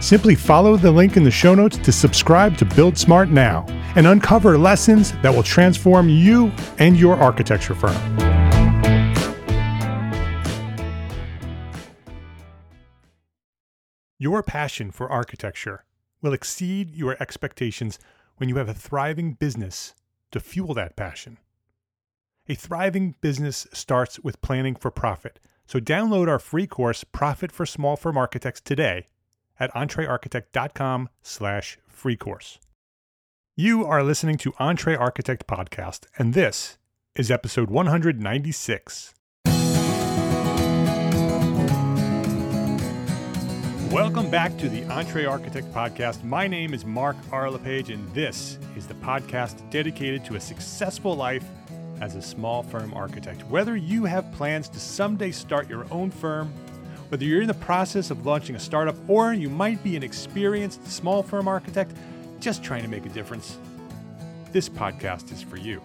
Simply follow the link in the show notes to subscribe to Build Smart now and uncover lessons that will transform you and your architecture firm. Your passion for architecture will exceed your expectations when you have a thriving business to fuel that passion. A thriving business starts with planning for profit. So download our free course, Profit for Small Firm Architects today at entrearchitect.com slash free course. You are listening to Entre Architect Podcast, and this is episode 196. Welcome back to the Entre Architect Podcast. My name is Mark R. LePage, and this is the podcast dedicated to a successful life as a small firm architect. Whether you have plans to someday start your own firm, whether you're in the process of launching a startup, or you might be an experienced small firm architect, just trying to make a difference, this podcast is for you.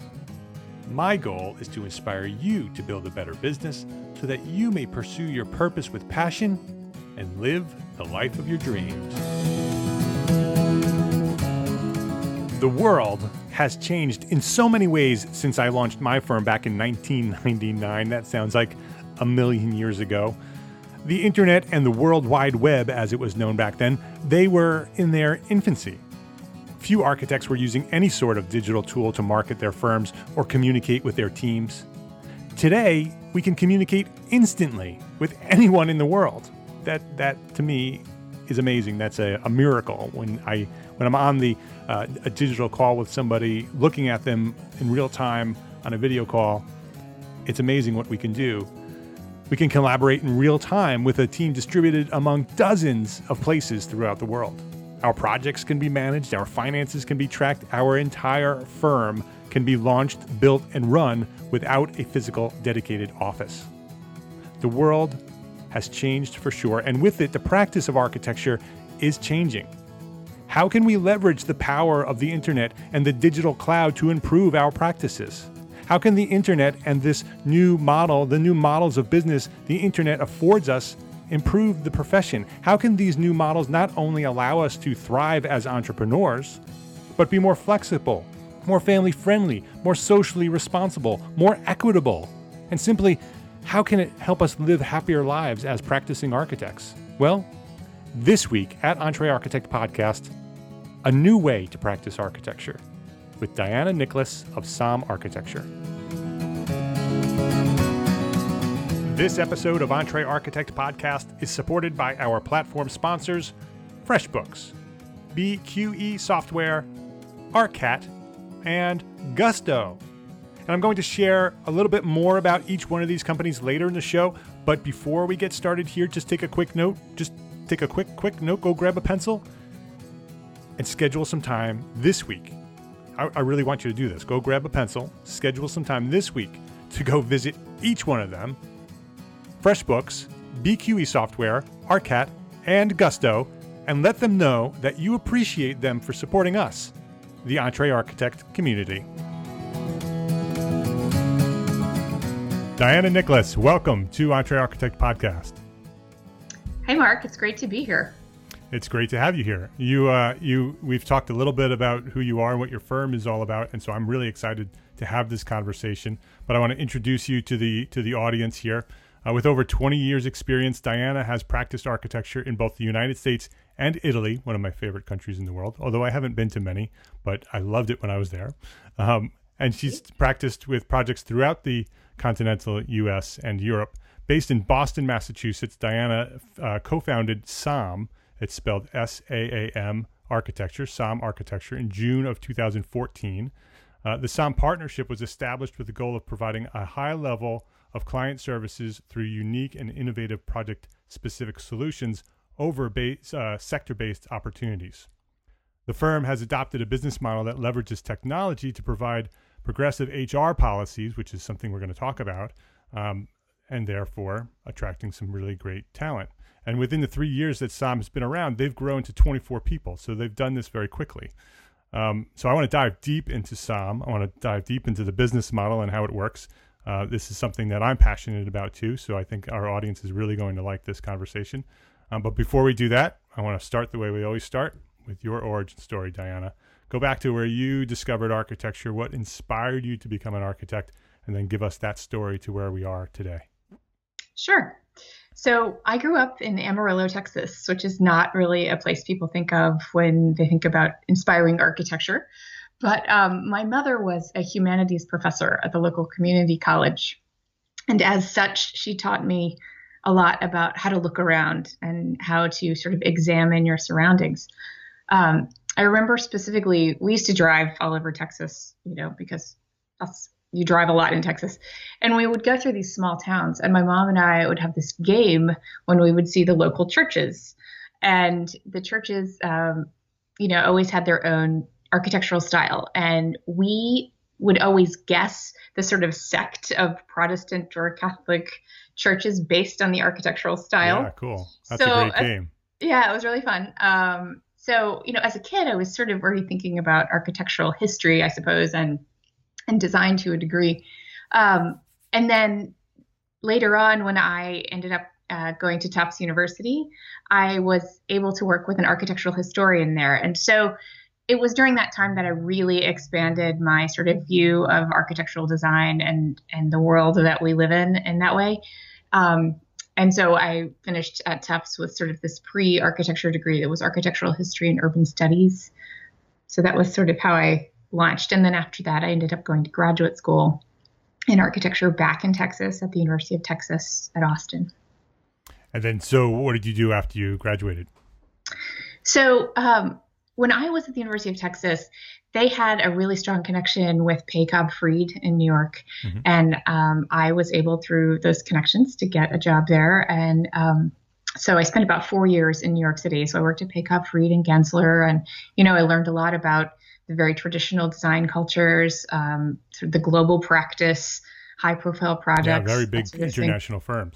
My goal is to inspire you to build a better business so that you may pursue your purpose with passion and live the life of your dreams. The world has changed in so many ways since I launched my firm back in 1999. That sounds like a million years ago. The internet and the World Wide Web, as it was known back then, they were in their infancy. Few architects were using any sort of digital tool to market their firms or communicate with their teams. Today, we can communicate instantly with anyone in the world. That, that to me is amazing. That's a, a miracle. When I when I'm on the uh, a digital call with somebody, looking at them in real time on a video call, it's amazing what we can do. We can collaborate in real time with a team distributed among dozens of places throughout the world. Our projects can be managed, our finances can be tracked, our entire firm can be launched, built, and run without a physical dedicated office. The world has changed for sure, and with it, the practice of architecture is changing. How can we leverage the power of the internet and the digital cloud to improve our practices? How can the internet and this new model, the new models of business the internet affords us, improve the profession? How can these new models not only allow us to thrive as entrepreneurs, but be more flexible, more family friendly, more socially responsible, more equitable? And simply, how can it help us live happier lives as practicing architects? Well, this week at Entre Architect Podcast, a new way to practice architecture with Diana Nicholas of SAAM Architecture. This episode of Entre Architect Podcast is supported by our platform sponsors, FreshBooks, BQE Software, ARCAT, and Gusto. And I'm going to share a little bit more about each one of these companies later in the show. But before we get started here, just take a quick note. Just take a quick, quick note. Go grab a pencil and schedule some time this week. I, I really want you to do this. Go grab a pencil, schedule some time this week to go visit each one of them FreshBooks, BQE Software, Arcat, and Gusto, and let them know that you appreciate them for supporting us, the EntreArchitect community. Diana Nicholas, welcome to EntreArchitect Podcast. Hey, Mark. It's great to be here. It's great to have you here. You, uh, you, we've talked a little bit about who you are and what your firm is all about, and so I'm really excited to have this conversation. But I want to introduce you to the to the audience here. Uh, with over 20 years' experience, Diana has practiced architecture in both the United States and Italy, one of my favorite countries in the world. Although I haven't been to many, but I loved it when I was there. Um, and she's practiced with projects throughout the continental U.S. and Europe. Based in Boston, Massachusetts, Diana uh, co-founded SAAM. It's spelled S-A-A-M Architecture, SAM Architecture, in June of 2014. Uh, the SAM partnership was established with the goal of providing a high level of client services through unique and innovative project-specific solutions over base, uh, sector-based opportunities. The firm has adopted a business model that leverages technology to provide progressive HR policies, which is something we're going to talk about, um, and therefore attracting some really great talent. And within the three years that SAAM has been around, they've grown to 24 people. So they've done this very quickly. Um, so I want to dive deep into SAAM. I want to dive deep into the business model and how it works. Uh, this is something that I'm passionate about too. So I think our audience is really going to like this conversation. Um, but before we do that, I want to start the way we always start with your origin story, Diana go back to where you discovered architecture, what inspired you to become an architect, and then give us that story to where we are today. Sure. So I grew up in Amarillo, Texas, which is not really a place people think of when they think about inspiring architecture. But um, my mother was a humanities professor at the local community college. And as such, she taught me a lot about how to look around and how to sort of examine your surroundings. Um, I remember specifically, we used to drive all over Texas, you know, because that's you drive a lot in Texas. And we would go through these small towns, and my mom and I would have this game when we would see the local churches. And the churches, um, you know, always had their own architectural style. And we would always guess the sort of sect of Protestant or Catholic churches based on the architectural style. Yeah, cool. That's so, a great game. Uh, yeah, it was really fun. Um, so, you know, as a kid, I was sort of already thinking about architectural history, I suppose, and and design to a degree. Um, and then later on, when I ended up uh, going to Tufts University, I was able to work with an architectural historian there. And so it was during that time that I really expanded my sort of view of architectural design and and the world that we live in in that way. Um, and so I finished at Tufts with sort of this pre architecture degree that was architectural history and urban studies. So that was sort of how I launched. And then after that, I ended up going to graduate school in architecture back in Texas at the University of Texas at Austin. And then, so what did you do after you graduated? So, um, when I was at the University of Texas, they had a really strong connection with Pei-Cobb Freed in New York. Mm-hmm. And um, I was able, through those connections, to get a job there. And um, so I spent about four years in New York City. So I worked at Pei-Cobb Freed and Gensler. And, you know, I learned a lot about the very traditional design cultures, um, the global practice, high profile projects. Yeah, very big international firms.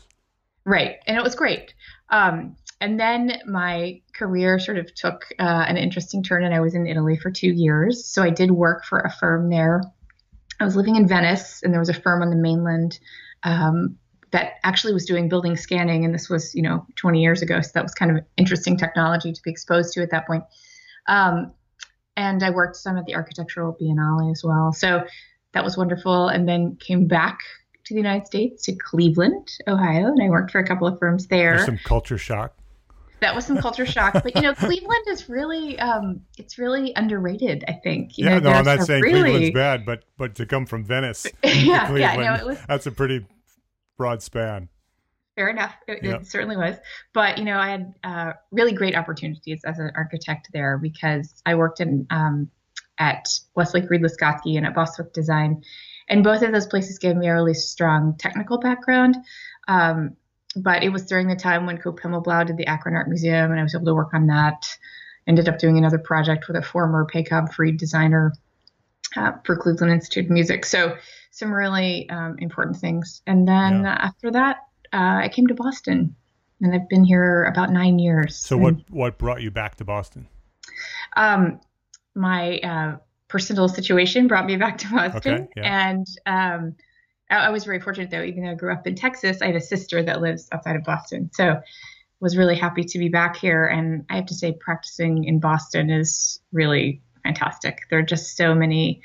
Right. And it was great. Um, and then my career sort of took uh, an interesting turn, and I was in Italy for two years. So I did work for a firm there. I was living in Venice, and there was a firm on the mainland um, that actually was doing building scanning, and this was, you know, 20 years ago. So that was kind of interesting technology to be exposed to at that point. Um, and I worked some at the Architectural Biennale as well. So that was wonderful. And then came back to the United States to Cleveland, Ohio, and I worked for a couple of firms there. There's some culture shock that was some culture shock. But you know, Cleveland is really um, it's really underrated. I think. You yeah, know, no, I'm not saying really... Cleveland's bad, but but to come from Venice, yeah, Cleveland, yeah, no, it was that's a pretty broad span. Fair enough. It, yep. it certainly was. But you know, I had uh, really great opportunities as an architect there because I worked in um, at Westlake Reed Leskosky and at Bostwick Design, and both of those places gave me a really strong technical background. Um, but it was during the time when Coop Himmelblau did the Akron Art Museum, and I was able to work on that. Ended up doing another project with a former Pei-Cobb Freed designer uh, for Cleveland Institute of Music. So some really um, important things. And then yeah. after that, uh, I came to Boston, and I've been here about nine years. So what what brought you back to Boston? Um, my uh, personal situation brought me back to Boston, okay, yeah. and um, I, I, was very fortunate though. Even though I grew up in Texas, I had a sister that lives outside of Boston, so was really happy to be back here. And I have to say, practicing in Boston is really fantastic. There are just so many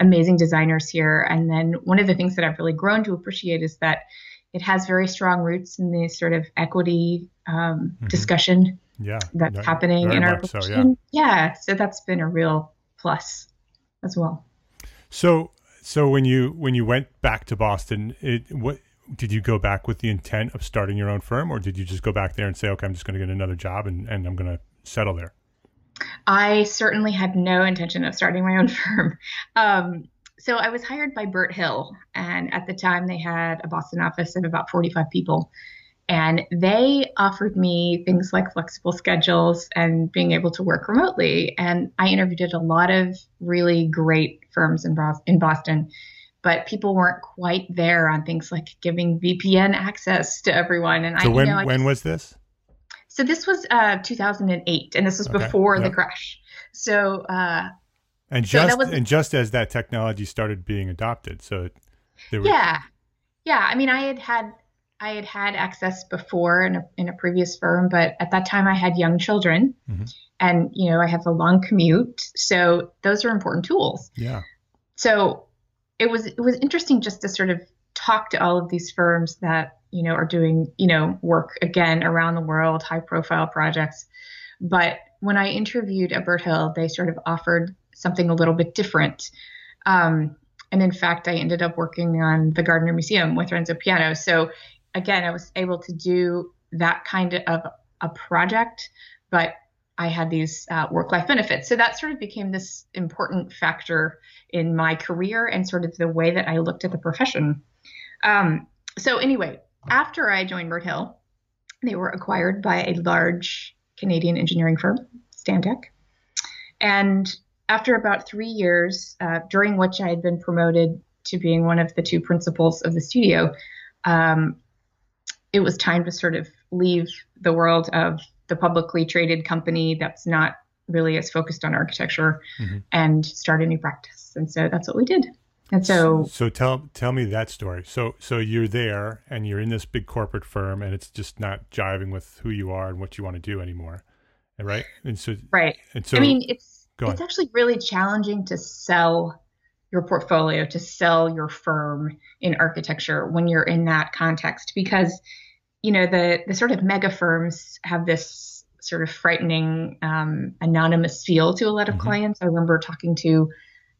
amazing designers here. And then one of the things that I've really grown to appreciate is that it has very strong roots in the sort of equity um, mm-hmm. discussion yeah, that's very, happening in our profession. So, yeah. yeah, so that's been a real plus as well. So, so when you when you went back to Boston, it what did you go back with the intent of starting your own firm, or did you just go back there and say, okay, I'm just going to get another job and, and I'm going to settle there? I certainly had no intention of starting my own firm. Um, so I was hired by Burt Hill, and at the time they had a Boston office of about 45 people. And they offered me things like flexible schedules and being able to work remotely. And I interviewed at a lot of really great firms in, in Boston, but people weren't quite there on things like giving VPN access to everyone. And so I, when, you know, I when just, was this? So this was uh, 2008, and this was okay. before yep. the crash. So uh, and just so was, and just as that technology started being adopted, so there was, yeah, yeah. I mean, I had had I had had access before in a, in a previous firm, but at that time I had young children, mm-hmm. and you know I have a long commute, so those are important tools. Yeah. So it was it was interesting just to sort of talk to all of these firms that you know are doing you know work again around the world, high profile projects. But when I interviewed at Burt Hill, they sort of offered something a little bit different. Um, and in fact, I ended up working on the Gardner Museum with Renzo Piano. So again, I was able to do that kind of a project, but I had these uh, work life benefits. So that sort of became this important factor in my career and sort of the way that I looked at the profession. Um, so, anyway, after I joined Burt Hill, they were acquired by a large Canadian engineering firm, Stantec. And after about three years, uh, during which I had been promoted to being one of the two principals of the studio, um, it was time to sort of leave the world of the publicly traded company that's not really as focused on architecture mm-hmm. and start a new practice. And so that's what we did. And so, so tell tell me that story. So so you're there and you're in this big corporate firm and it's just not jiving with who you are and what you want to do anymore, right? And so right. And so I mean, it's it's actually really challenging to sell your portfolio, to sell your firm in architecture when you're in that context because you know the the sort of mega firms have this sort of frightening um, anonymous feel to a lot of mm-hmm. clients. I remember talking to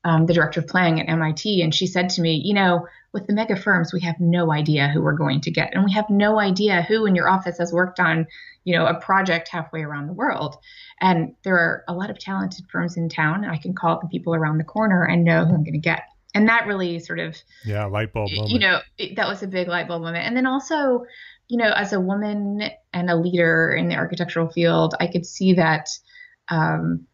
um, the director of planning at MIT, and she said to me, you know, with the mega firms, we have no idea who we're going to get, and we have no idea who in your office has worked on, you know, a project halfway around the world. And there are a lot of talented firms in town. I can call the people around the corner and know who I'm going to get. And that really sort of, yeah, light bulb moment. You know, that was a big light bulb moment. And then also, you know, as a woman and a leader in the architectural field, I could see that. Um,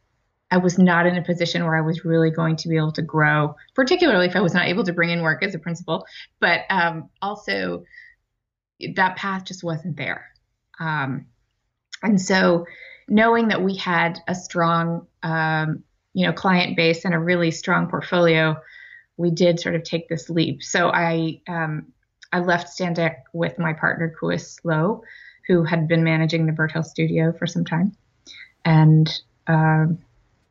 I was not in a position where I was really going to be able to grow, particularly if I was not able to bring in work as a principal. But um, also, that path just wasn't there. Um, and so, knowing that we had a strong, um, you know, client base and a really strong portfolio, we did sort of take this leap. So I um, I left Stantec with my partner Kuis Loh, who had been managing the Burt Hill studio for some time, and um,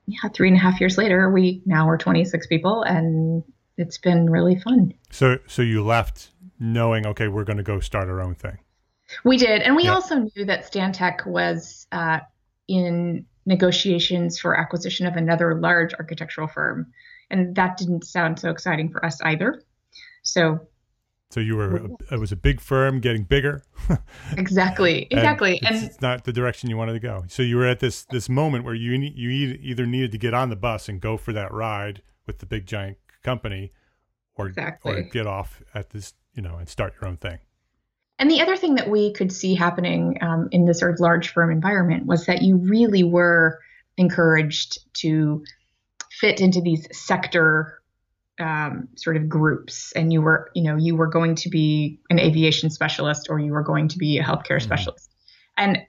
yeah, three and a half years later, we now are 26 people, and it's been really fun. So, so you left knowing, okay, we're going to go start our own thing. We did, and we yeah. also knew that Stantec was uh, in negotiations for acquisition of another large architectural firm, and that didn't sound so exciting for us either. So so you were it was a big firm getting bigger. exactly, exactly, and, it's, and, it's, not the direction you wanted to go. So you were at this this moment where you you either needed to get on the bus and go for that ride with the big giant company, or exactly. or get off at this you know and start your own thing. And the other thing that we could see happening um, in the sort of large firm environment was that you really were encouraged to fit into these sector um, sort of groups and you were you know you were going to be an aviation specialist or you were going to be a healthcare mm-hmm. specialist. And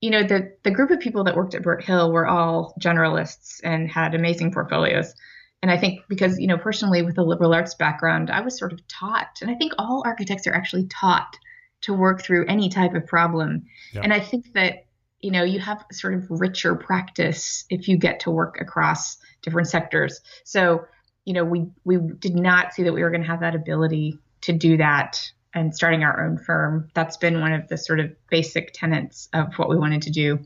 you know the the group of people that worked at Burt Hill were all generalists and had amazing portfolios. And I think because you know personally with a liberal arts background I was sort of taught and I think all architects are actually taught to work through any type of problem. And I think that you know you have sort of richer practice if you get to work across different sectors. So you know, we we did not see that we were going to have that ability to do that and starting our own firm. That's been one of the sort of basic tenets of what we wanted to do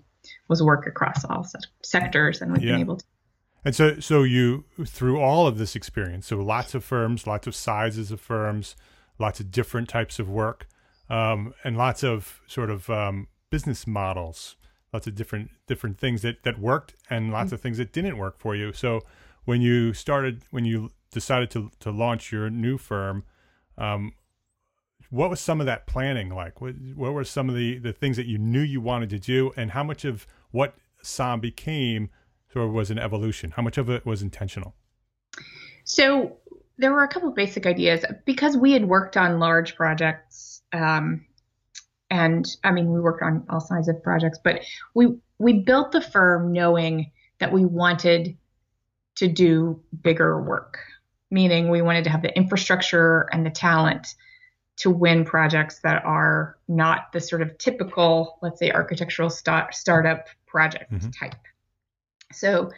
was work across all sectors, and we've yeah. been able to. And so, so you through all of this experience, so lots of firms, lots of sizes of firms, lots of different types of work, um, and lots of sort of um, business models, lots of different different things that that worked, and lots mm-hmm. of things that didn't work for you. So, when you started when you decided to to launch your new firm um, what was some of that planning like? What, what were some of the the things that you knew you wanted to do? And how much of what SAAM became sort of was an evolution? How much of it was intentional? So there were a couple of basic ideas. Because we had worked on large projects um, and i mean we worked on all kinds of projects but we we built the firm knowing that we wanted to do bigger work, meaning we wanted to have the infrastructure and the talent to win projects that are not the sort of typical, let's say, architectural start, startup project mm-hmm. type. So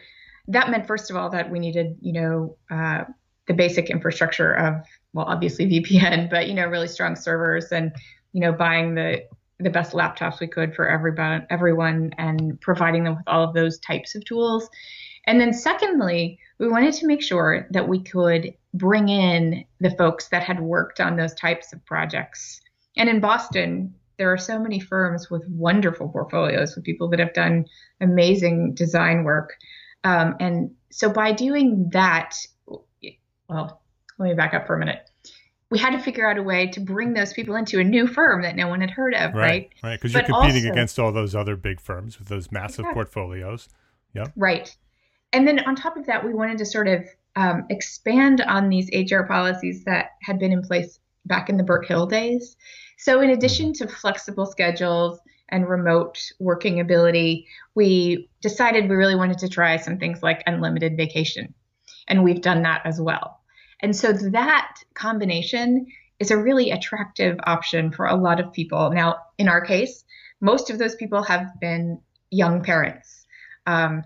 that meant, first of all, that we needed, you know, uh, the basic infrastructure of, well, obviously VPN, but you know, really strong servers and, you know, buying the the best laptops we could for everybody, everyone, and providing them with all of those types of tools. And then, secondly, we wanted to make sure that we could bring in the folks that had worked on those types of projects. And in Boston, there are so many firms with wonderful portfolios with people that have done amazing design work. Um, and so, by doing that, well, let me back up for a minute. We had to figure out a way to bring those people into a new firm that no one had heard of, right? Right, because right. you're competing also, against all those other big firms with those massive portfolios. Yep. Right and then on top of that, we wanted to sort of um, expand on these HR policies that had been in place back in the Burt Hill days. So, in addition to flexible schedules and remote working ability, we decided we really wanted to try some things like unlimited vacation. And we've done that as well. And so, that combination is a really attractive option for a lot of people. Now, in our case, most of those people have been young parents. Um,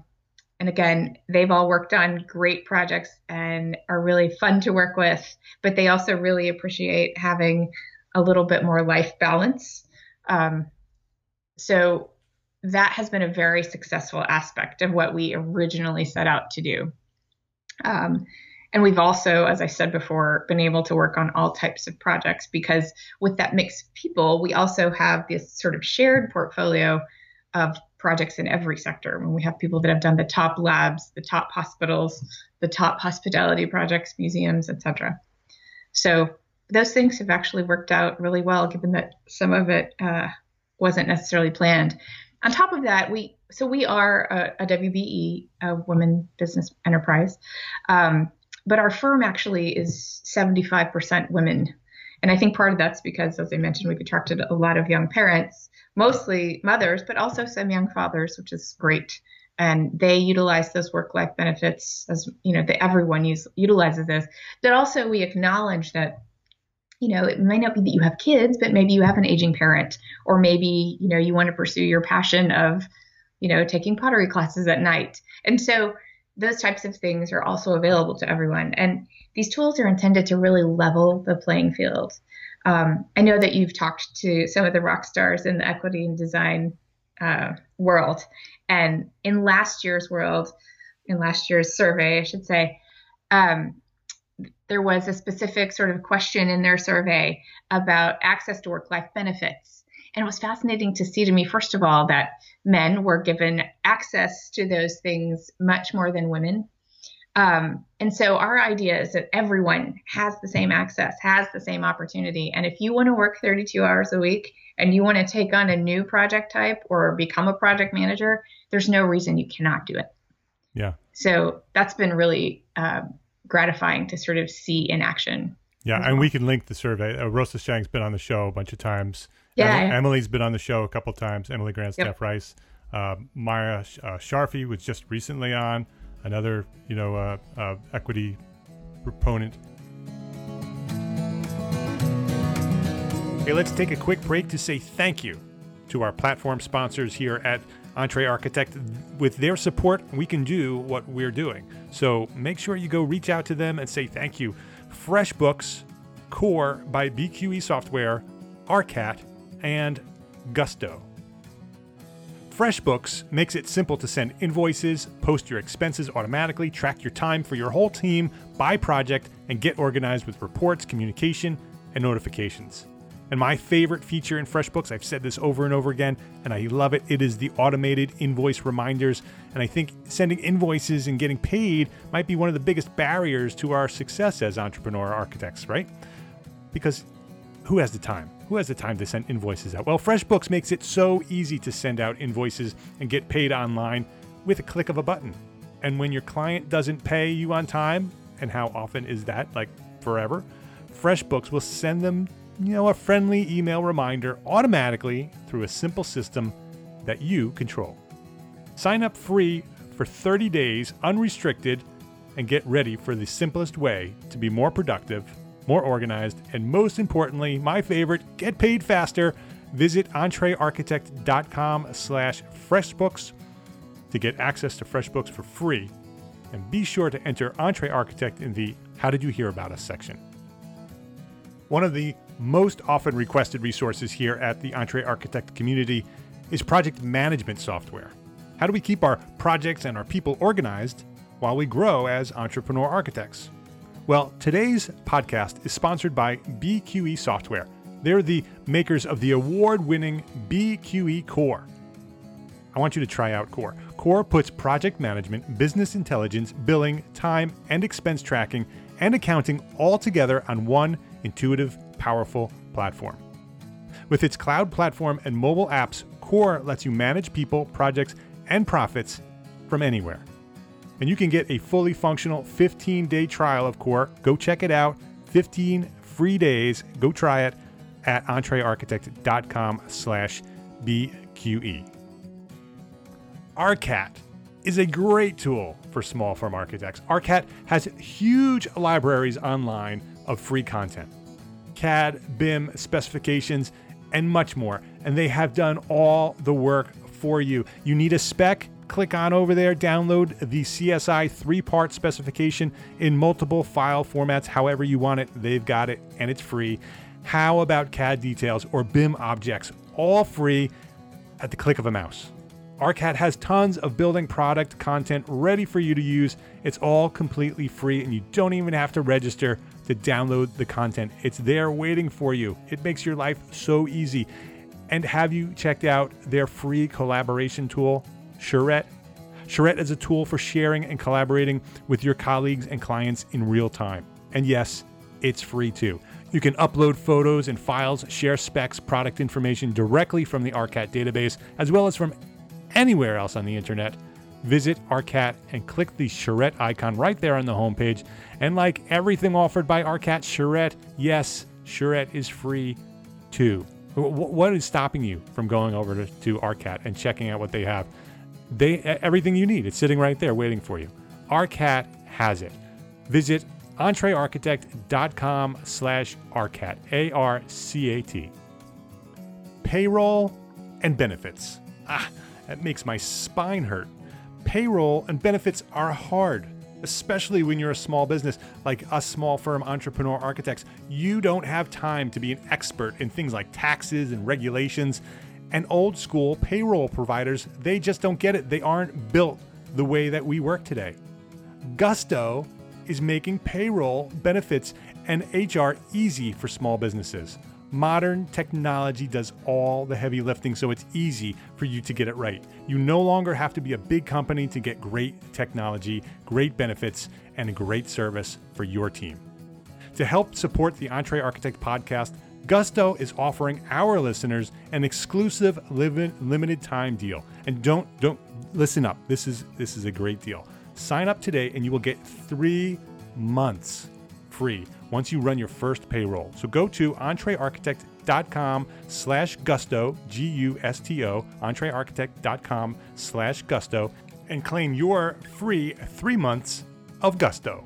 and again, they've all worked on great projects and are really fun to work with, but they also really appreciate having a little bit more life balance. Um, so that has been a very successful aspect of what we originally set out to do. Um, and we've also, as I said before, been able to work on all types of projects because with that mix of people, we also have this sort of shared portfolio of projects in every sector. When we have people that have done the top labs, the top hospitals, the top hospitality projects, museums, etc. So those things have actually worked out really well, given that some of it uh, wasn't necessarily planned. On top of that, we so we are a, a WBE, a women business enterprise, um, but our firm actually is 75% women, and I think part of that's because, as I mentioned, we've attracted a lot of young parents mostly mothers, but also some young fathers, which is great. And they utilize those work-life benefits as you know, that everyone use, utilizes this. But also, we acknowledge that you know it might not be that you have kids, but maybe you have an aging parent, or maybe you know you want to pursue your passion of you know taking pottery classes at night. And so those types of things are also available to everyone. And these tools are intended to really level the playing field. Um, I know that you've talked to some of the rock stars in the equity and design uh, world, and in last year's world, in last year's survey, I should say, um, there was a specific sort of question in their survey about access to work-life benefits. And it was fascinating to see to me, first of all, that men were given access to those things much more than women. Um, and so our idea is that everyone has the same access, has the same opportunity. And if you want to work 32 hours a week and you want to take on a new project type or become a project manager, there's no reason you cannot do it. Yeah. So that's been really uh, gratifying to sort of see in action. Yeah, and we can link the survey. Uh, Rosa Sheng's been on the show a bunch of times. Yeah, Emily, Emily's been on the show a couple times. Emily Grandstaff Yep. Rice, uh, Maya uh, Sharfy was just recently on. Another, you know, uh, uh, equity proponent. Hey, let's take a quick break to say thank you to our platform sponsors here at Entre Architect. With their support, we can do what we're doing. So make sure you go reach out to them and say thank you. FreshBooks, Core by BQE Software, ARCAT, and Gusto. FreshBooks makes it simple to send invoices, post your expenses automatically, track your time for your whole team by project, and get organized with reports, communication, and notifications. And my favorite feature in FreshBooks, I've said this over and over again, and I love it, it is the automated invoice reminders. And I think sending invoices and getting paid might be one of the biggest barriers to our success as entrepreneur architects, right? Because who has the time? Who has the time to send invoices out? Well, FreshBooks makes it so easy to send out invoices and get paid online with a click of a button. And when your client doesn't pay you on time, and how often is that? Like forever? FreshBooks will send them, you know, a friendly email reminder automatically through a simple system that you control. Sign up free for 30 days unrestricted and get ready for the simplest way to be more productive, more organized, and most importantly, my favorite, get paid faster. Visit entrearchitect.com slash freshbooks to get access to FreshBooks for free. And be sure to enter Entre Architect in the How Did You Hear About Us section. One of the most often requested resources here at the Entre Architect community is project management software. How do we keep our projects and our people organized while we grow as entrepreneur architects? Well, today's podcast is sponsored by BQE Software. They're the makers of the award winning BQE Core. I want you to try out Core. Core puts project management, business intelligence, billing, time, and expense tracking and accounting all together on one intuitive, powerful platform. With its cloud platform and mobile apps, Core lets you manage people, projects, and profits from anywhere. And you can get a fully functional 15 day trial of Core. Go check it out. 15 free days. Go try it at entrearchitect.com slash BQE. ARCAT is a great tool for small firm architects. ARCAT has huge libraries online of free content, CAD, BIM specifications, and much more. And they have done all the work for you. You need a spec? Click on over there, download the CSI three part specification in multiple file formats, however you want it. They've got it and it's free. How about CAD details or BIM objects? All free at the click of a mouse. ARCAT has tons of building product content ready for you to use. It's all completely free and you don't even have to register to download the content. It's there waiting for you. It makes your life so easy. And have you checked out their free collaboration tool, Charette? Charette is a tool for sharing and collaborating with your colleagues and clients in real time. And yes, it's free too. You can upload photos and files, share specs, product information directly from the ARCAT database, as well as from anywhere else on the internet. Visit ARCAT and click the Charette icon right there on the homepage. And like everything offered by ARCAT, Charette, yes, Charette is free too. What is stopping you from going over to, to ARCAT and checking out what they have? They everything you need. It's sitting right there waiting for you. ARCAT has it. Visit entrearchitect.com slash ARCAT, A-R-C-A-T. Payroll and benefits. Ah, that makes my spine hurt. Payroll and benefits are hard, especially when you're a small business like us small firm entrepreneur architects. You don't have time to be an expert in things like taxes and regulations. And old school payroll providers, they just don't get it. They aren't built the way that we work today. Gusto is making payroll, benefits, and HR easy for small businesses. Modern technology does all the heavy lifting, so it's easy for you to get it right. You no longer have to be a big company to get great technology, great benefits, and great service for your team. To help support the EntreArchitect podcast, Gusto is offering our listeners an exclusive limited time deal. And don't don't listen up. This is this is a great deal. Sign up today and you will get 3 months free once you run your first payroll. So go to entrearchitect.com slash gusto, G U S T O, entrearchitect.com slash gusto, and claim your free three months of gusto.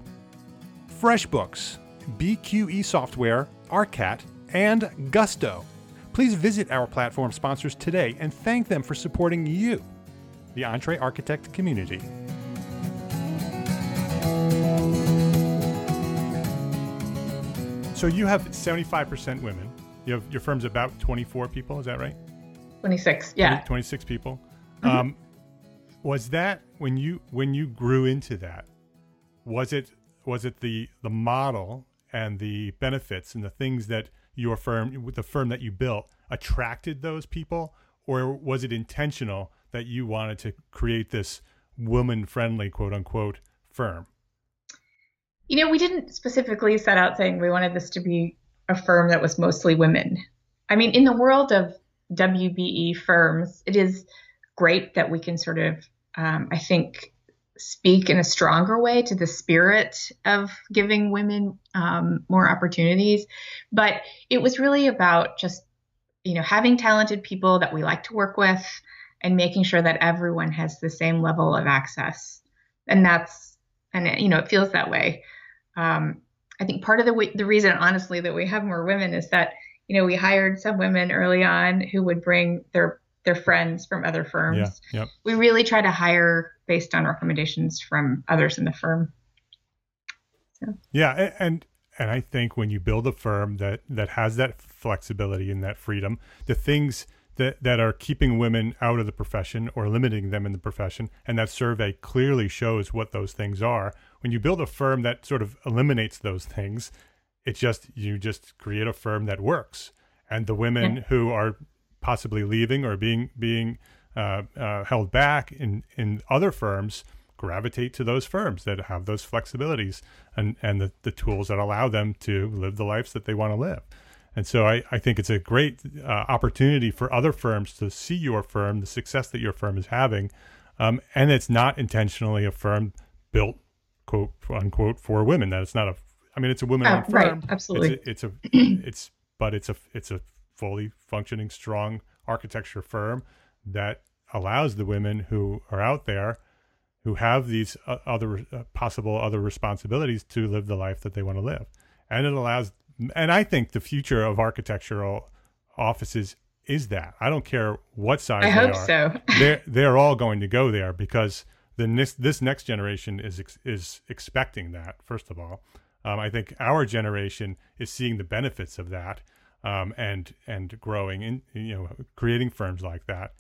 FreshBooks, BQE Software, ARCAT, and Gusto. Please visit our platform sponsors today and thank them for supporting you, the Entre Architect community. So you have 75% women. You have your firm's about 24 people. Is that right? 26. Yeah. 20, 26 people. Mm-hmm. Um, was that when you when you grew into that? Was it was it the the model and the benefits and the things that your firm the firm that you built attracted those people, or was it intentional that you wanted to create this woman friendly quote unquote firm? You know, we didn't specifically set out saying we wanted this to be a firm that was mostly women. I mean, in the world of WBE firms, it is great that we can sort of, um, I think, speak in a stronger way to the spirit of giving women um, more opportunities. But it was really about just, you know, having talented people that we like to work with and making sure that everyone has the same level of access. And that's, and you know, it feels that way um, I think part of the the reason, honestly, that we have more women is that you know we hired some women early on who would bring their their friends from other firms. Yeah, yep. We really try to hire based on recommendations from others in the firm. So. Yeah, and and I think when you build a firm that that has that flexibility and that freedom, the things that that are keeping women out of the profession or limiting them in the profession, and that survey clearly shows what those things are when you build a firm that sort of eliminates those things, it just you just create a firm that works. And the women yeah. who are possibly leaving or being being uh, uh, held back in in other firms gravitate to those firms that have those flexibilities and and the, the tools that allow them to live the lives that they want to live. And so I, I think it's a great uh, opportunity for other firms to see your firm, the success that your firm is having. Um, and it's not intentionally a firm built quote unquote for women. That it's not a. I mean, it's a women-owned uh, firm. Right, absolutely. It's a, it's a, it's, but it's a, it's a fully functioning, strong architecture firm that allows the women who are out there, who have these uh, other uh, possible other responsibilities, to live the life that they want to live, and it allows. And I think the future of architectural offices is that. I don't care what size I they hope are. so. they're they're all going to go there because the next this next generation is is expecting that. First of all, um, I think our generation is seeing the benefits of that um, and and growing in you know creating firms like that,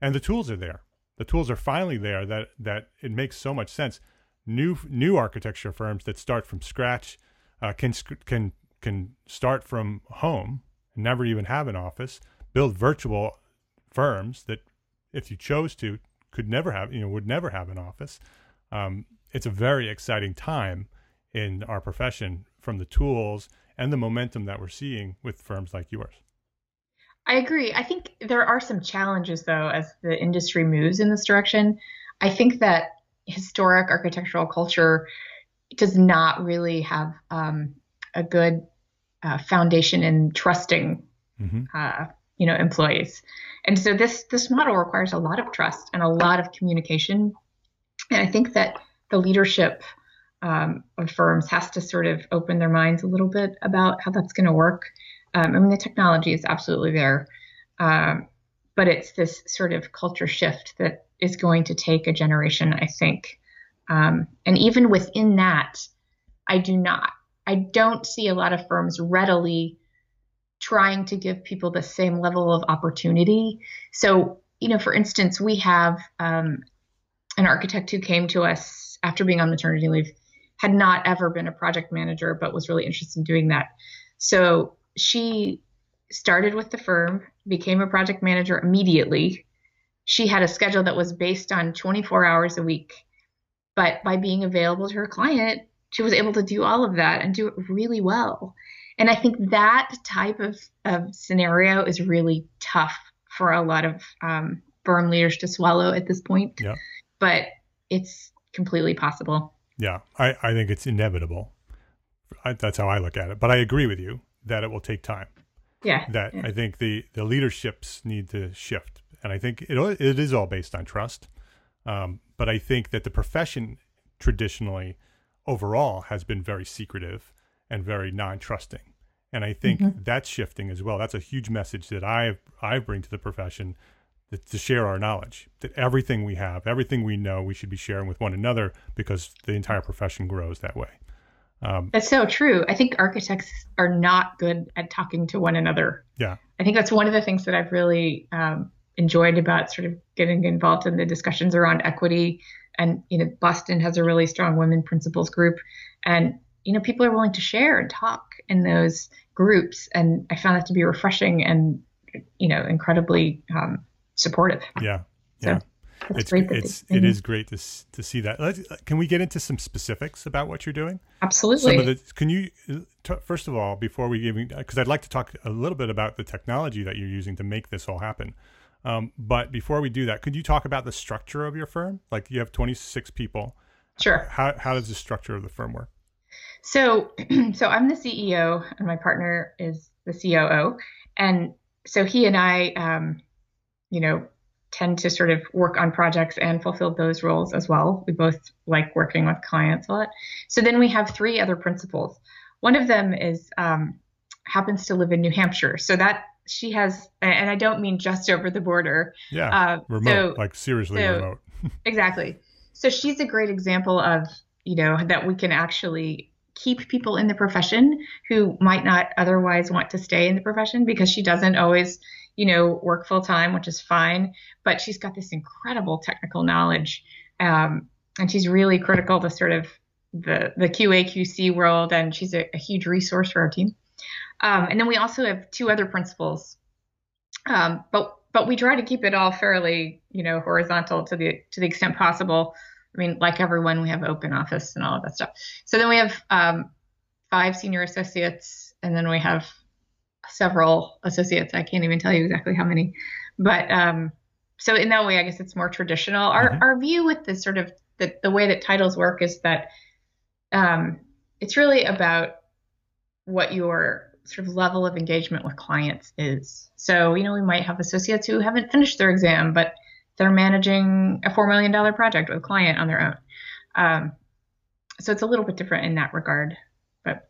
and the tools are there. The tools are finally there that that it makes so much sense. New new architecture firms that start from scratch uh, can can can start from home, never even have an office, build virtual firms that, if you chose to, could never have, you know, would never have an office. Um, it's a very exciting time in our profession from the tools and the momentum that we're seeing with firms like yours. I agree. I think there are some challenges though as the industry moves in this direction. I think that historic architectural culture does not really have um, a good uh, foundation in trusting mm-hmm. uh, you know employees and so this this model requires a lot of trust and a lot of communication and i think that the leadership um, of firms has to sort of open their minds a little bit about how that's going to work um, i mean the technology is absolutely there um, but it's this sort of culture shift that is going to take a generation i think um, and even within that i do not i don't see a lot of firms readily trying to give people the same level of opportunity. So, you know, for instance, we have um, an architect who came to us after being on maternity leave, had not ever been a project manager, but was really interested in doing that. So she started with the firm, became a project manager immediately. She had a schedule that was based on 24 hours a week. But by being available to her client, she was able to do all of that and do it really well. And I think that type of, of scenario is really tough for a lot of um, firm leaders to swallow at this point. Yeah. But it's completely possible. Yeah, I, I think it's inevitable. I, that's how I look at it. But I agree with you that it will take time. Yeah. That yeah. I think the the leaderships need to shift, and I think it it is all based on trust. Um, but I think that the profession traditionally, overall, has been very secretive and very non-trusting, and I think mm-hmm. that's shifting as well. That's a huge message that I I bring to the profession to share our knowledge that everything we have everything we know we should be sharing with one another because the entire profession grows that way um, that's so true i think architects are not good at talking to one another yeah i think that's one of the things that i've really um, enjoyed about sort of getting involved in the discussions around equity and you know boston has a really strong women principals group and you know people are willing to share and talk in those groups and i found that to be refreshing and you know incredibly um, supportive. Yeah. Yeah. So it's great it's it is great to to see that. Let's, can we get into some specifics about what you're doing? Absolutely. Some of the, can you t- first of all before we even because I'd like to talk a little bit about the technology that you're using to make this all happen. Um, but before we do that, could you talk about the structure of your firm? Like you have 26 people. Sure. How how does the structure of the firm work? So so I'm the CEO and my partner is the COO, and so he and I. Um, you know, tend to sort of work on projects and fulfill those roles as well. We both like working with clients a lot. So then we have three other principals. One of them is um, happens to live in New Hampshire, so that she has, and I don't mean just over the border. Yeah, uh, remote, so, like seriously so, remote. exactly. So she's a great example of you know that we can actually keep people in the profession who might not otherwise want to stay in the profession because she doesn't always you know, work full time, which is fine. But she's got this incredible technical knowledge, um, and she's really critical to sort of the the QA QC world, and she's a, a huge resource for our team. Um, and then we also have two other principals, um, but but we try to keep it all fairly, you know, horizontal to the to the extent possible. I mean, like everyone, we have open office and all of that stuff. So then we have um, five senior associates, and then we have several associates. I can't even tell you exactly how many, but um, so in that way, I guess it's more traditional. Our mm-hmm. our view with this sort of the, the way that titles work is that um, it's really about what your sort of level of engagement with clients is. So you know, we might have associates who haven't finished their exam, but they're managing a four million dollar project with a client on their own. Um, so it's a little bit different in that regard. But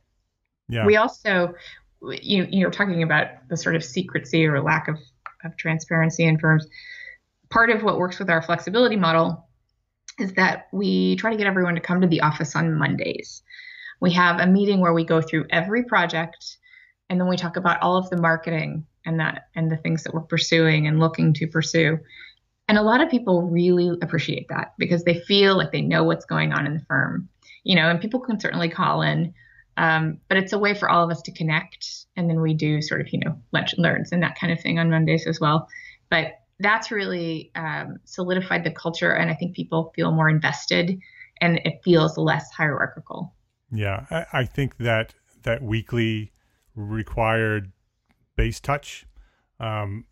yeah. we also you you're talking about the sort of secrecy or lack of, of transparency in firms. Part of what works with our flexibility model is that we try to get everyone to come to the office on Mondays. We have a meeting where we go through every project and then we talk about all of the marketing and that and the things that we're pursuing and looking to pursue. And a lot of people really appreciate that because they feel like they know what's going on in the firm. You know, and people can certainly call in um, but it's a way for all of us to connect. And then we do sort of, you know, lunch and learns and that kind of thing on Mondays as well. But that's really um, solidified the culture. And I think people feel more invested and it feels less hierarchical. Yeah. I, I think that that weekly required base touch um,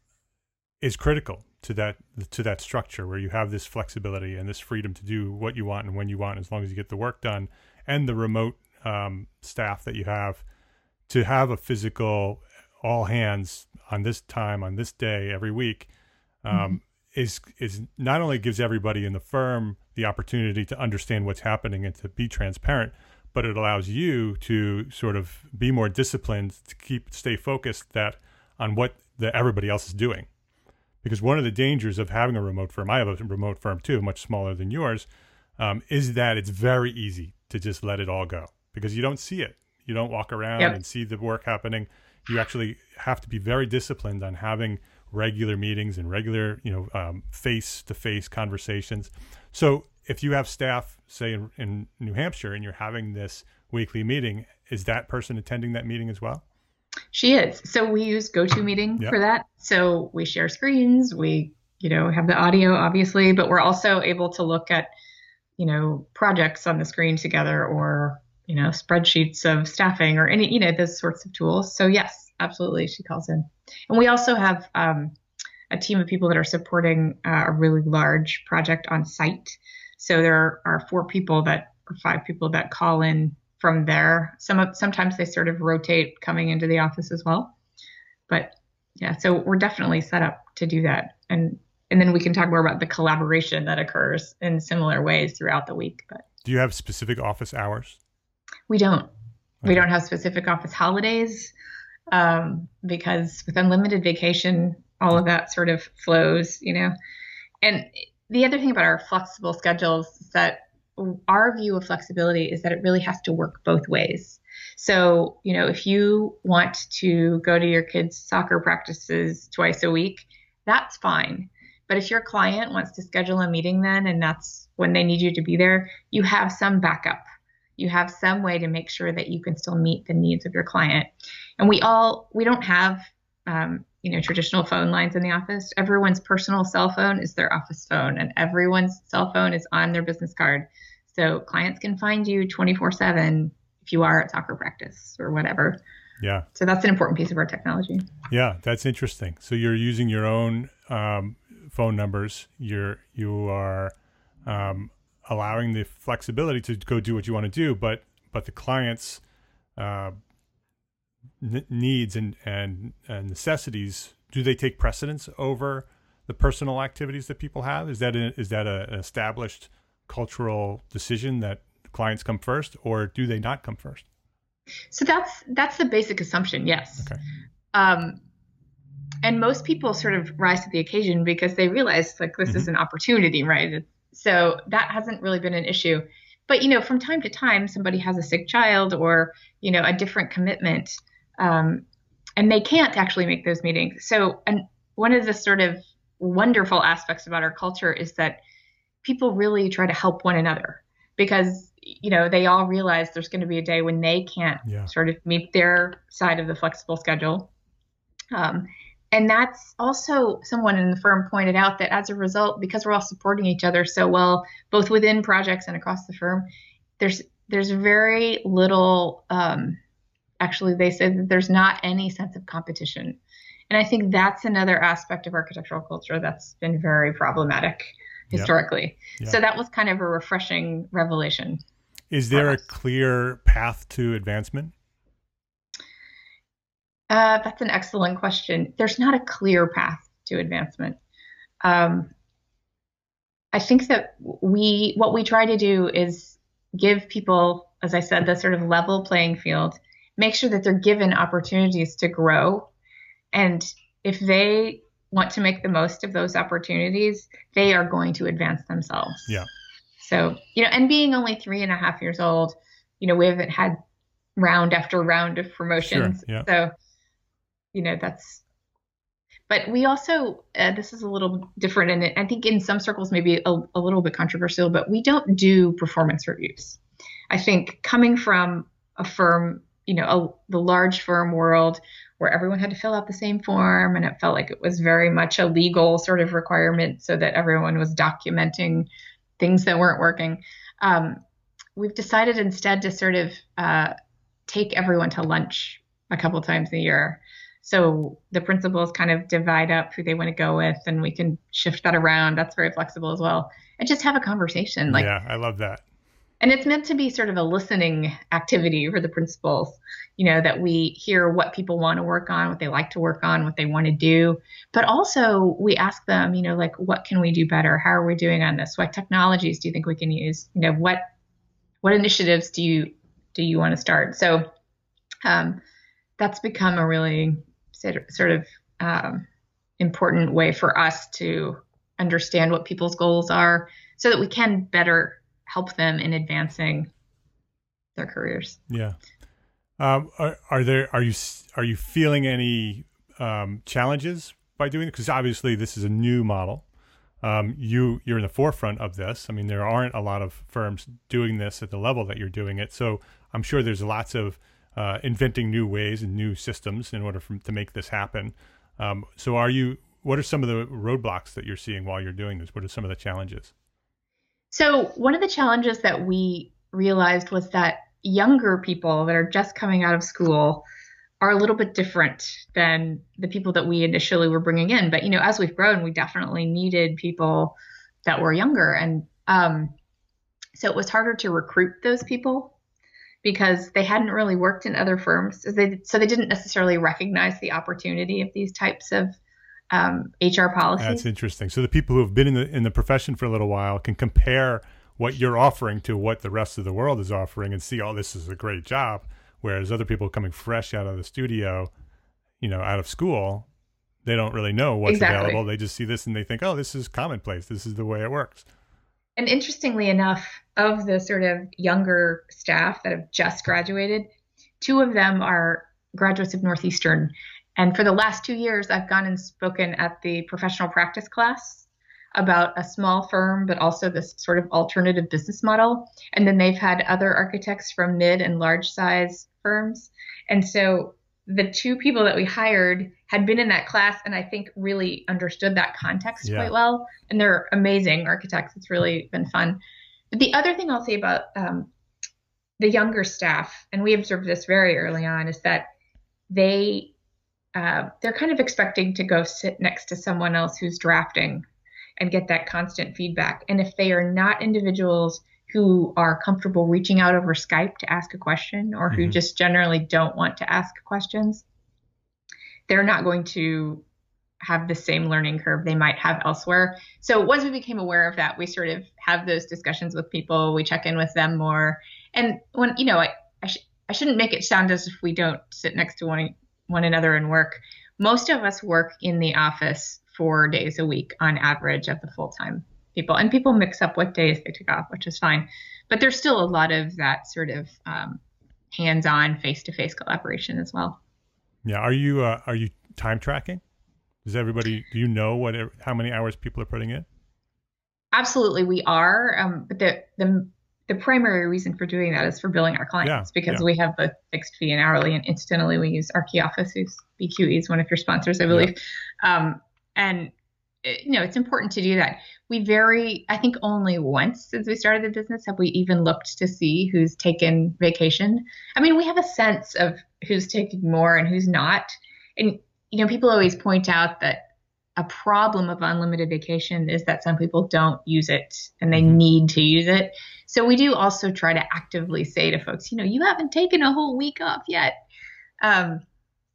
is critical to that to that structure where you have this flexibility and this freedom to do what you want and when you want as long as you get the work done and the remote um, staff that you have to have a physical all hands on this time on this day every week um, mm-hmm. is is not only gives everybody in the firm the opportunity to understand what's happening and to be transparent, but it allows you to sort of be more disciplined to keep stay focused that on what the, everybody else is doing. Because one of the dangers of having a remote firm, I have a remote firm too, much smaller than yours, um, is that it's very easy to just let it all go because you don't see it. You don't walk around yep. and see the work happening. You actually have to be very disciplined on having regular meetings and regular, you know, face to face conversations. So if you have staff, say in, in New Hampshire, and you're having this weekly meeting, is that person attending that meeting as well? She is. So we use GoToMeeting yep. for that. So we share screens. We, you know, have the audio obviously, but we're also able to look at, you know, projects on the screen together or, you know, spreadsheets of staffing or any, you know, those sorts of tools. So yes, absolutely, she calls in. And we also have um, a team of people that are supporting uh, a really large project on site. So there are four people that, or five people that call in from there. Some of, sometimes they sort of rotate coming into the office as well. But yeah, so we're definitely set up to do that. And and then we can talk more about the collaboration that occurs in similar ways throughout the week. But do you have specific office hours? We don't. Okay. We don't have specific office holidays um, because with unlimited vacation, all of that sort of flows, you know. And the other thing about our flexible schedules is that our view of flexibility is that it really has to work both ways. So, you know, if you want to go to your kids' soccer practices twice a week, that's fine. But if your client wants to schedule a meeting then and that's when they need you to be there, you have some backup. You have some way to make sure that you can still meet the needs of your client. And we all, we don't have, um, you know, traditional phone lines in the office. Everyone's personal cell phone is their office phone, and everyone's cell phone is on their business card. So clients can find you 24 7 if you are at soccer practice or whatever. Yeah. So that's an important piece of our technology. Yeah, that's interesting. So you're using your own um, phone numbers. You're you are um, allowing the flexibility to go do what you want to do, but but the client's uh, n- needs and, and and necessities do they take precedence over the personal activities that people have? Is that a, is that a, an established cultural decision that clients come first, or do they not come first? So that's that's the basic assumption. Yes. Okay. Um, and most people sort of rise to the occasion because they realize like this mm-hmm. is an opportunity, right? So that hasn't really been an issue. But you know, from time to time, somebody has a sick child or you know a different commitment, um, and they can't actually make those meetings. So, and one of the sort of wonderful aspects about our culture is that people really try to help one another because you know they all realize there's going to be a day when they can't yeah. sort of meet their side of the flexible schedule um, and that's also someone in the firm pointed out that as a result because we're all supporting each other so well both within projects and across the firm there's there's very little um, actually they said that there's not any sense of competition and i think that's another aspect of architectural culture that's been very problematic historically. Yep. Yep. So that was kind of a refreshing revelation. Is there a clear path to advancement? Uh, that's an excellent question. There's not a clear path to advancement. Um, I think that we what we try to do is give people, as I said, the sort of level playing field. Make sure that they're given opportunities to grow, and if they want to make the most of those opportunities, they are going to advance themselves. Yeah. So, you know, and being only three and a half years old, you know, we haven't had round after round of promotions. Sure, yeah. So, you know, that's, but we also, uh, this is a little different. And I think in some circles, maybe a, a little bit controversial, but we don't do performance reviews. I think coming from a firm, you know, a, the large firm world where everyone had to fill out the same form and it felt like it was very much a legal sort of requirement so that everyone was documenting things that weren't working. Um, we've decided instead to sort of uh, take everyone to lunch a couple times a year. So the principals kind of divide up who they want to go with, and we can shift that around. That's very flexible as well. And just have a conversation. Like, yeah, I love that and it's meant to be sort of a listening activity for the principals you know that we hear what people want to work on what they like to work on what they want to do but also we ask them you know like what can we do better how are we doing on this what technologies do you think we can use you know what what initiatives do you do you want to start so um, that's become a really sort of um, important way for us to understand what people's goals are so that we can better help them in advancing their careers. Yeah. Um, are, are, there are you are you feeling any um, challenges by doing it? Because obviously this is a new model. Um, you you're in the forefront of this. I mean, there aren't a lot of firms doing this at the level that you're doing it. So I'm sure there's lots of uh, inventing new ways and new systems in order for, to make this happen. Um, so, are you? What are some of the roadblocks that you're seeing while you're doing this? What are some of the challenges? So, one of the challenges that we realized was that younger people that are just coming out of school are a little bit different than the people that we initially were bringing in. But you know, as we've grown, we definitely needed people that were younger, and um, so it was harder to recruit those people because they hadn't really worked in other firms, so they so they didn't necessarily recognize the opportunity of these types of um, HR policies. That's interesting. So the people who have been in the in the profession for a little while can compare what you're offering to what the rest of the world is offering and see, oh, this is a great job. Whereas other people coming fresh out of the studio, you know, out of school, they don't really know what's exactly. available. They just see this and they think, oh, this is commonplace. This is the way it works. And interestingly enough, of the sort of younger staff that have just graduated, two of them are graduates of Northeastern. And for the last two years, I've gone and spoken at the professional practice class about a small firm, but also this sort of alternative business model. And then they've had other architects from mid and large size firms. And so the two people that we hired had been in that class and I think really understood that context yeah. quite well. And they're amazing architects. It's really been fun. But the other thing I'll say about um, the younger staff, and we observed this very early on, is that they uh, they're kind of expecting to go sit next to someone else who's drafting and get that constant feedback. And if they are not individuals who are comfortable reaching out over Skype to ask a question or who mm-hmm. just generally don't want to ask questions, they're not going to have the same learning curve they might have elsewhere. So once we became aware of that, we sort of have those discussions with people. We check in with them more. And when, you know, I, I, sh- I shouldn't make it sound as if we don't sit next to one, one another and work. Most of us work in the office four days a week on average of the full time people. And people mix up what days they took off, which is fine. But there's still a lot of that sort of um, hands on, face to face collaboration as well. Yeah. Are you uh, are you time tracking? Does everybody do you know what how many hours people are putting in? Absolutely, we are. Um, but the the the primary reason for doing that is for billing our clients yeah, because yeah. we have the fixed fee and hourly, and incidentally we use ArchiOffice, who's BQE is one of your sponsors, I believe. Yeah. Um, and eh, you know it's important to do that we very i think only once since we started the business. Have we even looked to see who's taken vacation? I mean we have a sense of who's taking more and who's not. And you know people always point out that a problem of unlimited vacation is that some people don't use it and they mm-hmm. need to use it. So we do also try to actively say to folks you know you haven't taken a whole week off yet. Um,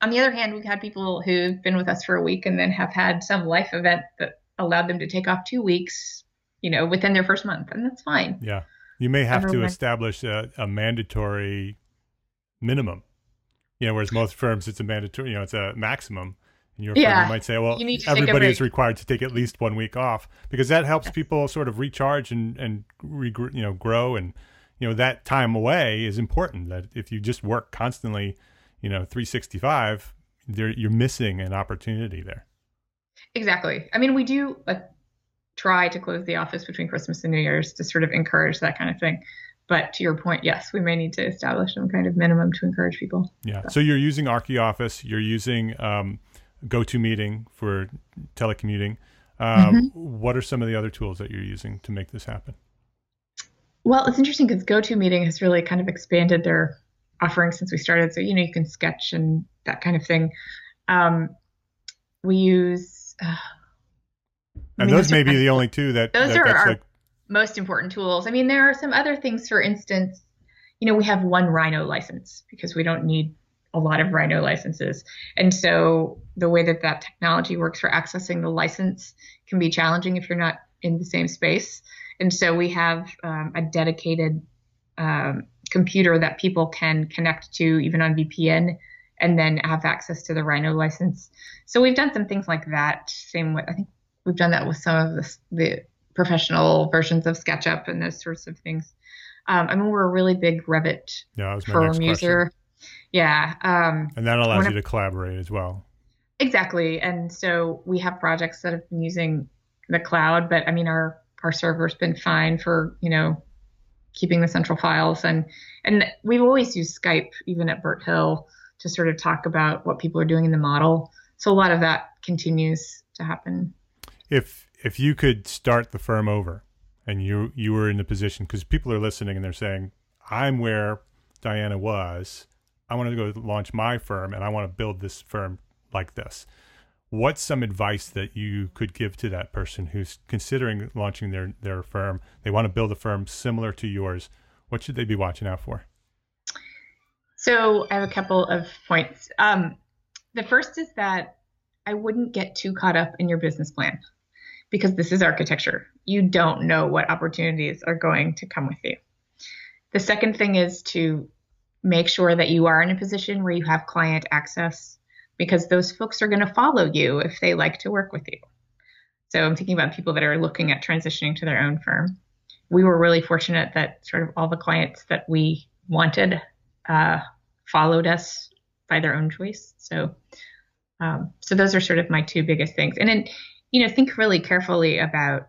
on the other hand, we've had people who've been with us for a week and then have had some life event that allowed them to take off two weeks, you know, within their first month, and that's fine. Yeah, you may have Everyone. to establish a, a, mandatory minimum. You know, whereas most firms it's a mandatory, you know, it's a maximum. And your yeah. firm might say, well, everybody is required to take at least one week off because that helps people sort of recharge and and re- you know grow and you know that time away is important. That if you just work constantly you know 365 you're missing an opportunity there exactly i mean we do uh, try to close the office between christmas and new year's to sort of encourage that kind of thing but to your point yes we may need to establish some kind of minimum to encourage people yeah so, so you're using ArchiOffice you're using um, GoToMeeting for telecommuting um, mm-hmm. what are some of the other tools that you're using to make this happen well it's interesting because GoToMeeting has really kind of expanded their offering since we started. So, you know, you can sketch and that kind of thing. Um, we use. Uh, and those, those may be the only two that. Those that, are our like... most important tools. I mean, there are some other things. For instance, you know, we have one Rhino license because we don't need a lot of Rhino licenses. And so the way that that technology works for accessing the license can be challenging if you're not in the same space. And so we have um, a dedicated um, computer that people can connect to even on VPN and then have access to the Rhino license. So we've done some things like that. Same with I think we've done that with some of the, the professional versions of SketchUp and those sorts of things. Um, I mean, we're a really big Revit yeah, firm user. Yeah. Um, and that allows you to collaborate as well. Exactly. And so we have projects that have been using the cloud, but I mean, our, our server's been fine for, you know, keeping the central files and and we've always used Skype even at Burt Hill to sort of talk about what people are doing in the model. So a lot of that continues to happen. If if you could start the firm over and you you were in the position because people are listening and they're saying I'm where Diana was. I want to go launch my firm and I want to build this firm like this. What's some advice that you could give to that person who's considering launching their their firm? They want to build a firm similar to yours. What should they be watching out for? So I have a couple of points. Um, the first is that I wouldn't get too caught up in your business plan because this is architecture. You don't know what opportunities are going to come with you. The second thing is to make sure that you are in a position where you have client access because those folks are going to follow you if they like to work with you. So I'm thinking about people that are looking at transitioning to their own firm. We were really fortunate that sort of all the clients that we wanted uh, followed us by their own choice. So, um, so those are sort of my two biggest things. And then, you know, think really carefully about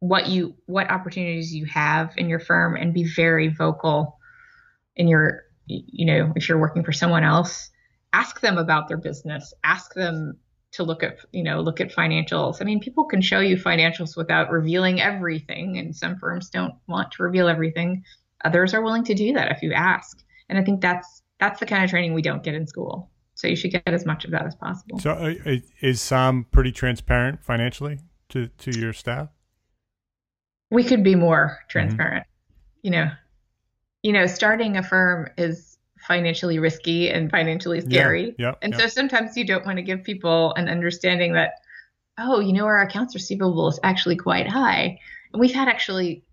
what you what opportunities you have in your firm and be very vocal in your you know if you're working for someone else ask them about their business ask them to look at you know look at financials i mean people can show you financials without revealing everything and some firms don't want to reveal everything others are willing to do that if you ask and i think that's that's the kind of training we don't get in school so you should get as much of that as possible so uh, is SAAM pretty transparent financially to to your staff we could be more mm-hmm. transparent. Mm-hmm. You know, you know, starting a firm is financially risky and financially scary. Yeah, yeah, and yeah. so sometimes you don't want to give people an understanding that, oh, you know, our accounts receivable is actually quite high. And we've had actually,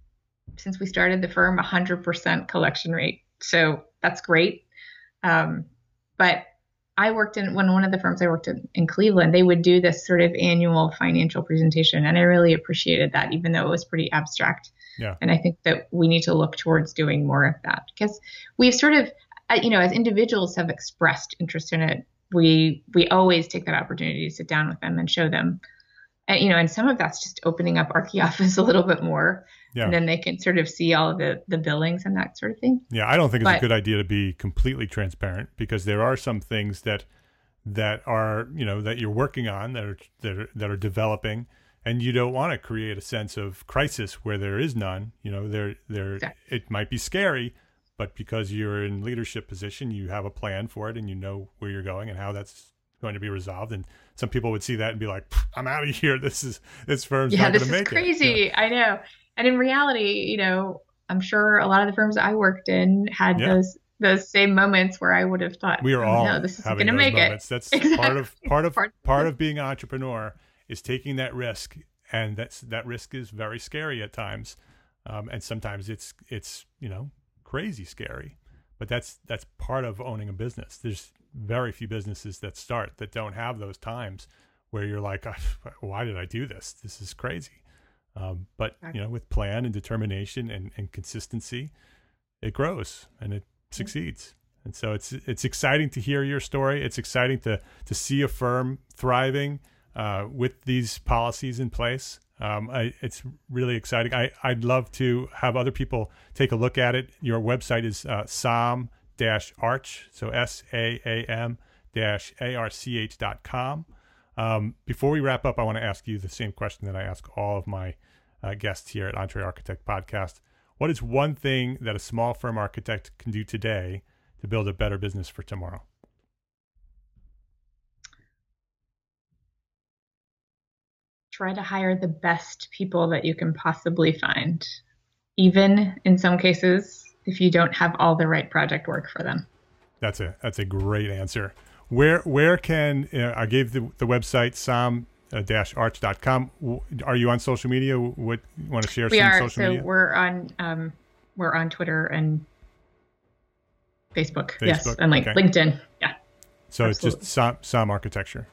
since we started the firm, 100% collection rate. So that's great. Um, but I worked in when one of the firms I worked in, in Cleveland, they would do this sort of annual financial presentation. And I really appreciated that, even though it was pretty abstract. Yeah. And I think that we need to look towards doing more of that because we've sort of, uh, you know, as individuals have expressed interest in it, we we always take that opportunity to sit down with them and show them and, you know, and some of that's just opening up ArchiOffice a little bit more. Yeah. And then they can sort of see all of the, the billings and that sort of thing. Yeah, I don't think it's but, a good idea to be completely transparent because there are some things that that are you know that you're working on that are that are, that are developing, and you don't want to create a sense of crisis where there is none. You know, there there exactly. it might be scary, but because you're in leadership position, you have a plan for it and you know where you're going and how that's going to be resolved. And some people would see that and be like, "I'm out of here. This is this firm's yeah, not going to make it." this is crazy. Yeah. I know. And in reality, you know, I'm sure a lot of the firms I worked in had yeah. those those same moments where I would have thought, we are all oh, no, this is going to make moments. it. That's exactly. part of part of part, part of being an entrepreneur is taking that risk, and that's that risk is very scary at times, um, and sometimes it's it's you know crazy scary, but that's that's part of owning a business. There's very few businesses that start that don't have those times where you're like, why did I do this? This is crazy. Um, but you know, with plan and determination and, and consistency, it grows and it succeeds. And so it's it's exciting to hear your story. It's exciting to to see a firm thriving uh, with these policies in place. Um, I, it's really exciting. I, I'd love to have other people take a look at it. Your website is uh, SAAM arch, so S A A M dash A R C H dot com. Um, before we wrap up, I want to ask you the same question that I ask all of my uh, guests here at Entre Architect Podcast. What is one thing that a small firm architect can do today to build a better business for tomorrow? Try to hire the best people that you can possibly find, even in some cases if you don't have all the right project work for them. That's a that's a great answer. Where where can uh, I gave the, the website saam dash arch.com. Are you on social media? What you want to share we some are, social so media? we're on um, we're on Twitter and Facebook, Facebook yes, and like okay. LinkedIn. Yeah. So Absolutely. it's just SAAM, SAAM architecture.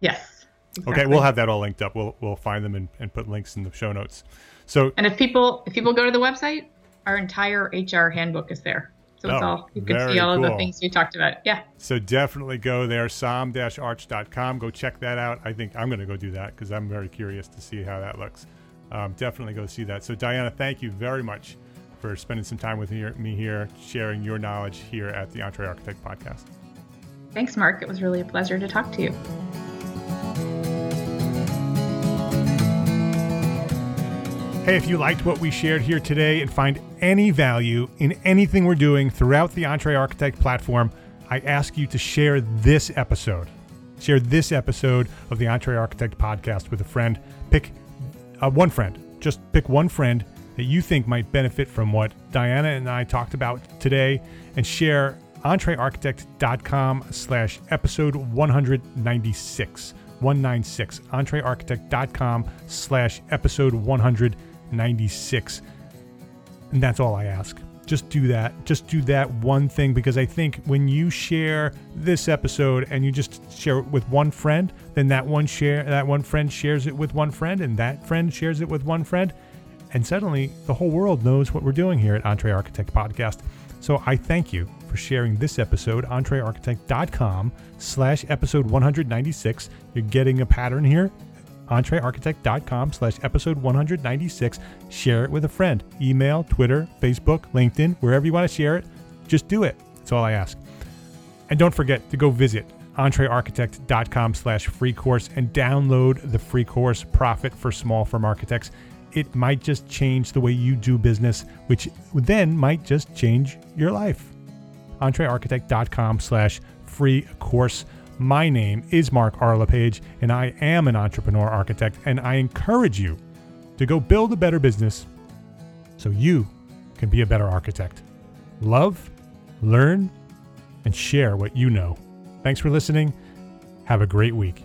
Yes. Exactly. Okay, we'll have that all linked up. We'll we'll find them and, and put links in the show notes. So And if people if people go to the website, our entire HR handbook is there. So it's oh, all you can see all cool. of the things we talked about. Yeah. So definitely go there, saam-arch.com. Go check that out. I think I'm going to go do that because I'm very curious to see how that looks. Um, definitely go see that. So Diana, thank you very much for spending some time with me here, sharing your knowledge here at the Entre Architect podcast. Thanks, Mark. It was really a pleasure to talk to you. Hey, if you liked what we shared here today and find any value in anything we're doing throughout the Entre Architect platform, I ask you to share this episode. Share this episode of the Entre Architect podcast with a friend. Pick uh, one friend. Just pick one friend that you think might benefit from what Diana and I talked about today and share entrearchitect.com slash episode 196. 196. entrearchitect.com slash episode 196. 96. And that's all I ask. Just do that. Just do that one thing because I think when you share this episode and you just share it with one friend, then that one share that one friend shares it with one friend and that friend shares it with one friend and suddenly the whole world knows what we're doing here at Entre Architect Podcast. So I thank you for sharing this episode, entrearchitect.com slash episode 196. You're getting a pattern here entrearchitect.com slash episode 196. Share it with a friend. Email, Twitter, Facebook, LinkedIn, wherever you want to share it, just do it. That's all I ask. And don't forget to go visit entrearchitect.com slash free course and download the free course Profit for Small Firm Architects. It might just change the way you do business, which then might just change your life. entrearchitect.com slash free course. My name is Mark R. LePage, and I am an entrepreneur architect, and I encourage you to go build a better business so you can be a better architect. Love, learn, and share what you know. Thanks for listening. Have a great week.